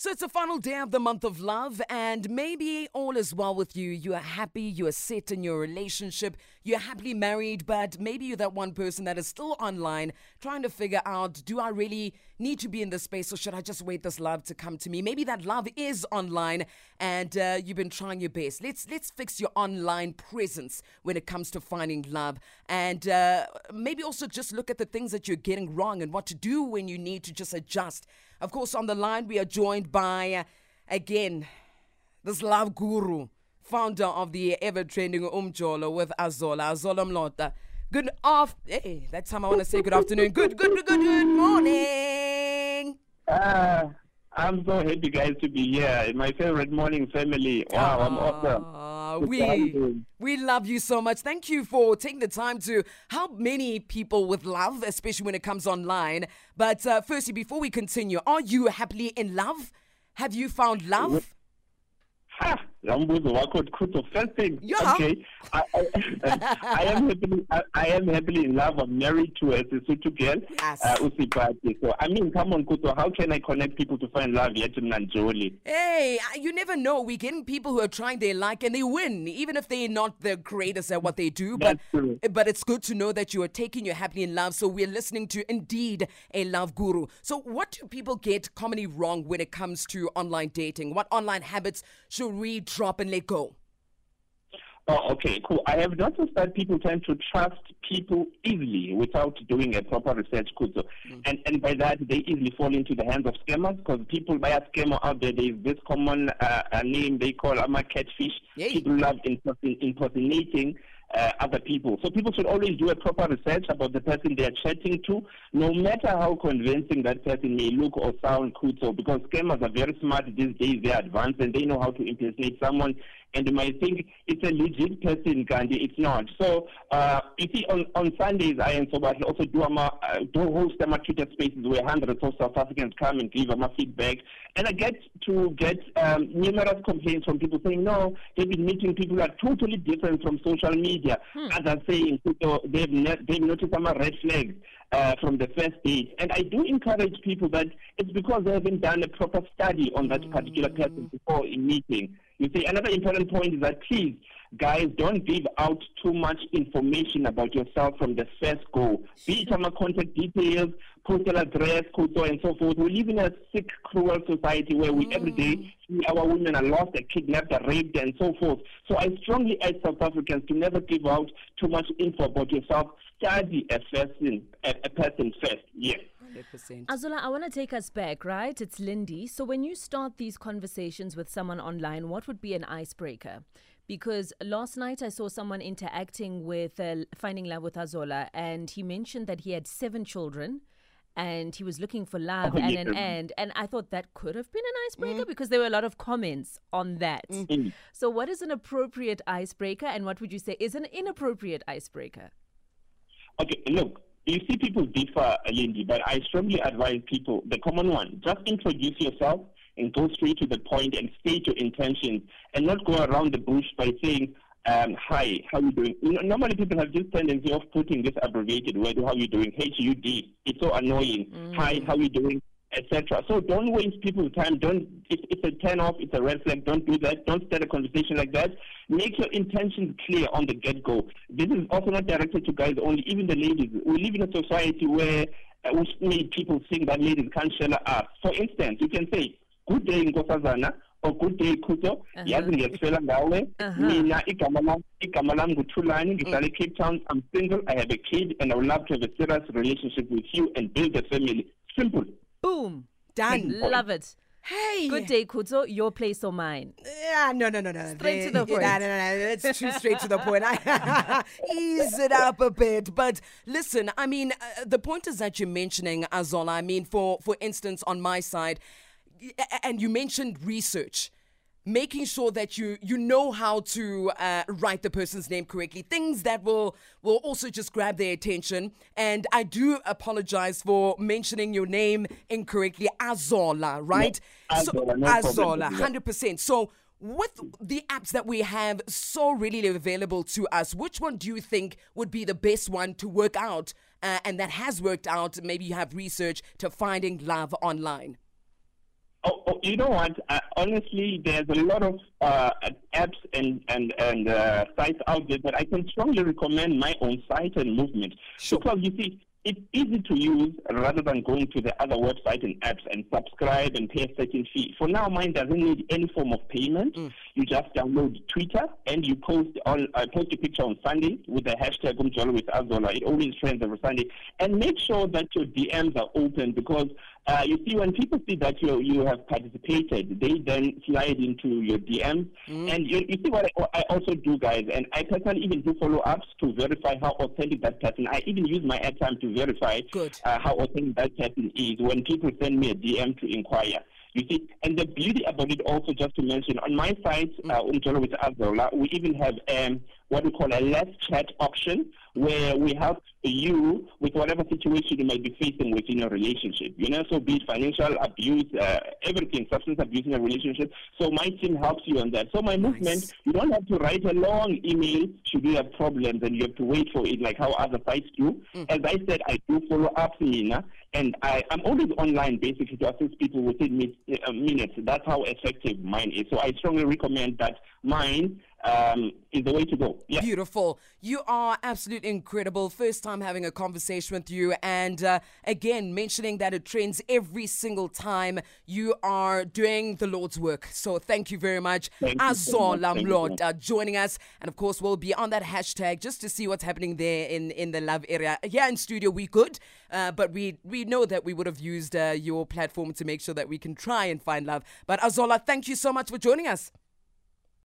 So it's the final day of the month of love, and maybe all is well with you. You are happy, you are set in your relationship, you're happily married, but maybe you're that one person that is still online trying to figure out do I really need to be in this space or should I just wait this love to come to me? Maybe that love is online and uh, you've been trying your best. Let's let's fix your online presence when it comes to finding love, and uh, maybe also just look at the things that you're getting wrong and what to do when you need to just adjust. Of course, on the line we are joined by uh, again this love guru, founder of the ever trending Umjolo with Azola, Azola Mlota. Good off. Hey, that time I want to say good afternoon. Good, good, good, good morning. Uh, I'm so happy, guys, to be here. In my favorite morning family. Wow, I'm awesome. Ah, we we love you so much. Thank you for taking the time to help many people with love, especially when it comes online. But uh, firstly, before we continue, are you happily in love? Have you found love? Ha! Lambuzo wakho Khuto. First thing, Yeah. okay. I, I, I am happily, I, I am happily in love. I'm married to a Sesotho girl, Yes. uh, Usipati. So I mean, come on, Kuto. How can I connect people to find love yet in Nanjoli? Hey, you never know. We're getting people who are trying their luck and they win, even if they're not the greatest at what they do. But but it's good to know that you are taking your happily in love. So we're listening to indeed a love guru. So what do people get commonly wrong when it comes to online dating? What online habits should we drop and let go? Oh, okay, cool. I have noticed that people tend to trust people easily without doing a proper research, Kuzo. And and by that, they easily fall into the hands of scammers because people buy a scammer out there. There is this common uh, uh, name they call I'm a catfish. Yay. People love imperson- impersonating. Uh, other people. So people should always do a proper research about the person they are chatting to, no matter how convincing that person may look or sound, Kuto, because scammers are very smart these days. They're advanced and they know how to impersonate someone and you might think it's a legit person, kanti. It's not. So, uh, you see, on, on Sundays, I and so I also do, um, uh, do host Twitter spaces where hundreds of South Africans come and give um, feedback. And I get to get um, numerous complaints from people saying, no, they've been meeting people who are totally different from social media. Others saying so they've, ne- they've noticed some red flags. Uh, from the first date. And I do encourage people that it's because they haven't done a proper study on that particular person before in meeting. You see, another important point is that please, guys, don't give out too much information about yourself from the first go. Be it some contact details, postal address, so and so forth. We live in a sick, cruel society where we every day mm. see our women are lost, are kidnapped, are raped, and so forth. So I strongly urge South Africans to never give out too much info about yourself. Study a person, a, a person first. Yes. 100%. Azula, I want to take us back, right? It's Lindy. So when you start these conversations with someone online, what would be an icebreaker? Because last night I saw someone interacting with uh, Finding Love with Azola, and he mentioned that he had seven children. And he was looking for love Oh, and yeah. an end. And I thought that could have been an icebreaker because there were a lot of comments on that. Mm. So, what is an appropriate icebreaker, and what would you say is an inappropriate icebreaker? Okay, look, you see people differ, Lindy, but I strongly advise people, the common one, just introduce yourself and go straight to the point and state your intentions and not go around the bush by saying, um, hi, how are you doing? You know, normally people have this tendency of putting this abbreviated word, how are you doing, H-U-D. It's so annoying. Hi, how are you doing? Etc. So don't waste people's time. Don't. It, it's a turn off. It's a red flag. Don't do that. Don't start a conversation like that. Make your intentions clear on the get go. This is also not directed to guys only. Even the ladies. We live in a society where uh, which made people think that ladies can't share us. For instance, you can say, "Good day, Nkosazana." or good day Khuto uh-huh. yazi ngiyakufela ngawe uh-huh. mina igama lam igama lam nguthulani ngihlala eh. ecape town i'm single i have a kid and i would love to have a serious relationship with you and build a family simple Boom. Done. Love it. Hey. Good day, Kuzo. Your place or mine? Yeah, no, no, no, no. Straight to the point. No, no, no. It's too straight to the point. Ease it up a bit. But listen, I mean, uh, the pointers that you're mentioning, Azola, I mean, for, for instance, on my side, and you mentioned research. Making sure that you you know how to uh, write the person's name correctly, things that will will also just grab their attention. And I do apologize for mentioning your name incorrectly, Azola, right? Azola, no. Azola, hundred percent. So with the apps that we have so readily available to us, which one do you think would be the best one to work out, uh, and that has worked out? Maybe you have research to finding love online. Oh, oh, you know what? Uh, honestly, there's a lot of uh, apps and and and uh, sites out there, but I can strongly recommend my own site and movement Sure. because you see. It's easy to use rather than going to the other website and apps and subscribe and pay a certain fee. For now, mine doesn't need any form of payment. You just download Twitter and you post on uh, post a picture on Sunday with the hashtag Umjolo with Azola. It always trends every Sunday. And make sure that your DMs are open because uh, you see when people see that you you have participated, they then slide into your DMs. And you, you see what I, I also do, guys, and I personally even do follow ups to verify how authentic that person. I even use my airtime to verify Good. uh, how authentic that person is when people send me a DM to inquire. You see, and the beauty about it also, just to mention, on my site, uh, Umjolo with Azola, we even have um, what we call a less chat option where we help you with whatever situation you might be facing within your relationship. You know, so be it financial abuse, uh, everything, substance abuse in a relationship. So my team helps you on that. So my movement, you don't have to write a long email should you have problems and you have to wait for it like how other sites do. As I said, I do follow up, Nina, and I, I'm always online basically to assist people within uh, minutes. That's how effective mine is. So I strongly recommend that mine um, is the way to go. Yeah. Beautiful. You are absolutely incredible. First time having a conversation with you. And uh, again, mentioning that it trends every single time you are doing the Lord's work. So thank you very much. Thank so. Azola Thank you Lord uh, joining us. And of course, we'll be on that hashtag just to see what's happening there in, in the love area. Yeah, in studio, we could, uh, but we, we know that we would have used uh, your platform to make sure that we can try and find love. But Azola, thank you so much for joining us.